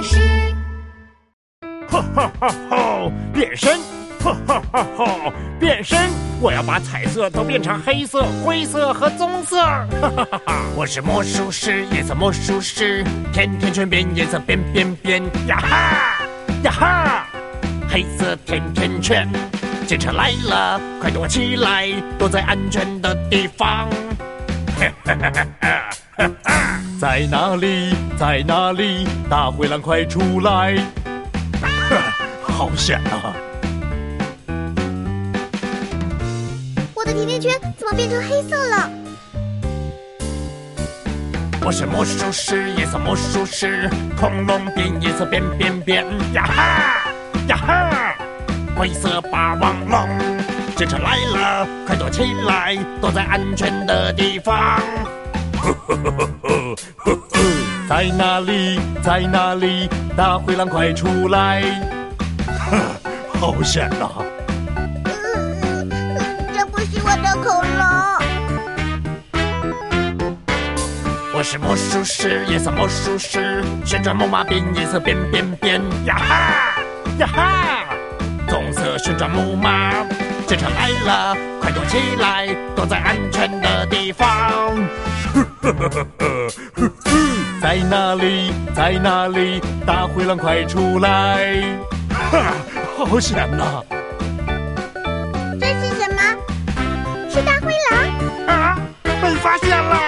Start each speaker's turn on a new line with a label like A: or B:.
A: 师。
B: 哈哈哈哈！变身！哈哈哈哈！变身！我要把彩色都变成黑色、灰色和棕色。哈哈哈哈！我是魔术师，颜色魔术师，甜甜圈变颜色变变变！呀哈！呀哈！黑色甜甜圈，警察来了，快躲起来，躲在安全的地方。哈哈哈哈哈！在哪里？在哪里？大灰狼快出来！好险啊！
C: 我的甜甜圈怎么变成黑色了？
B: 我是魔术师，颜色魔术师，恐龙变颜色变变变！呀哈！呀哈！灰色霸王龙，警察来了，快躲起来，躲在安全的地方。在哪里？在哪里？大灰狼快出来！好险呐！
C: 这不是我的恐龙。
B: 我是魔术师，颜色魔术师，旋转木马变颜色变变变！呀哈！呀哈！棕色旋转木马，警察来了，快躲起来，躲在安全的地方。呵呵呵呵呵呵，在哪里？在哪里？大灰狼快出来！哈，好险呐！
C: 这是什么？是大灰狼！
B: 啊，被发现了！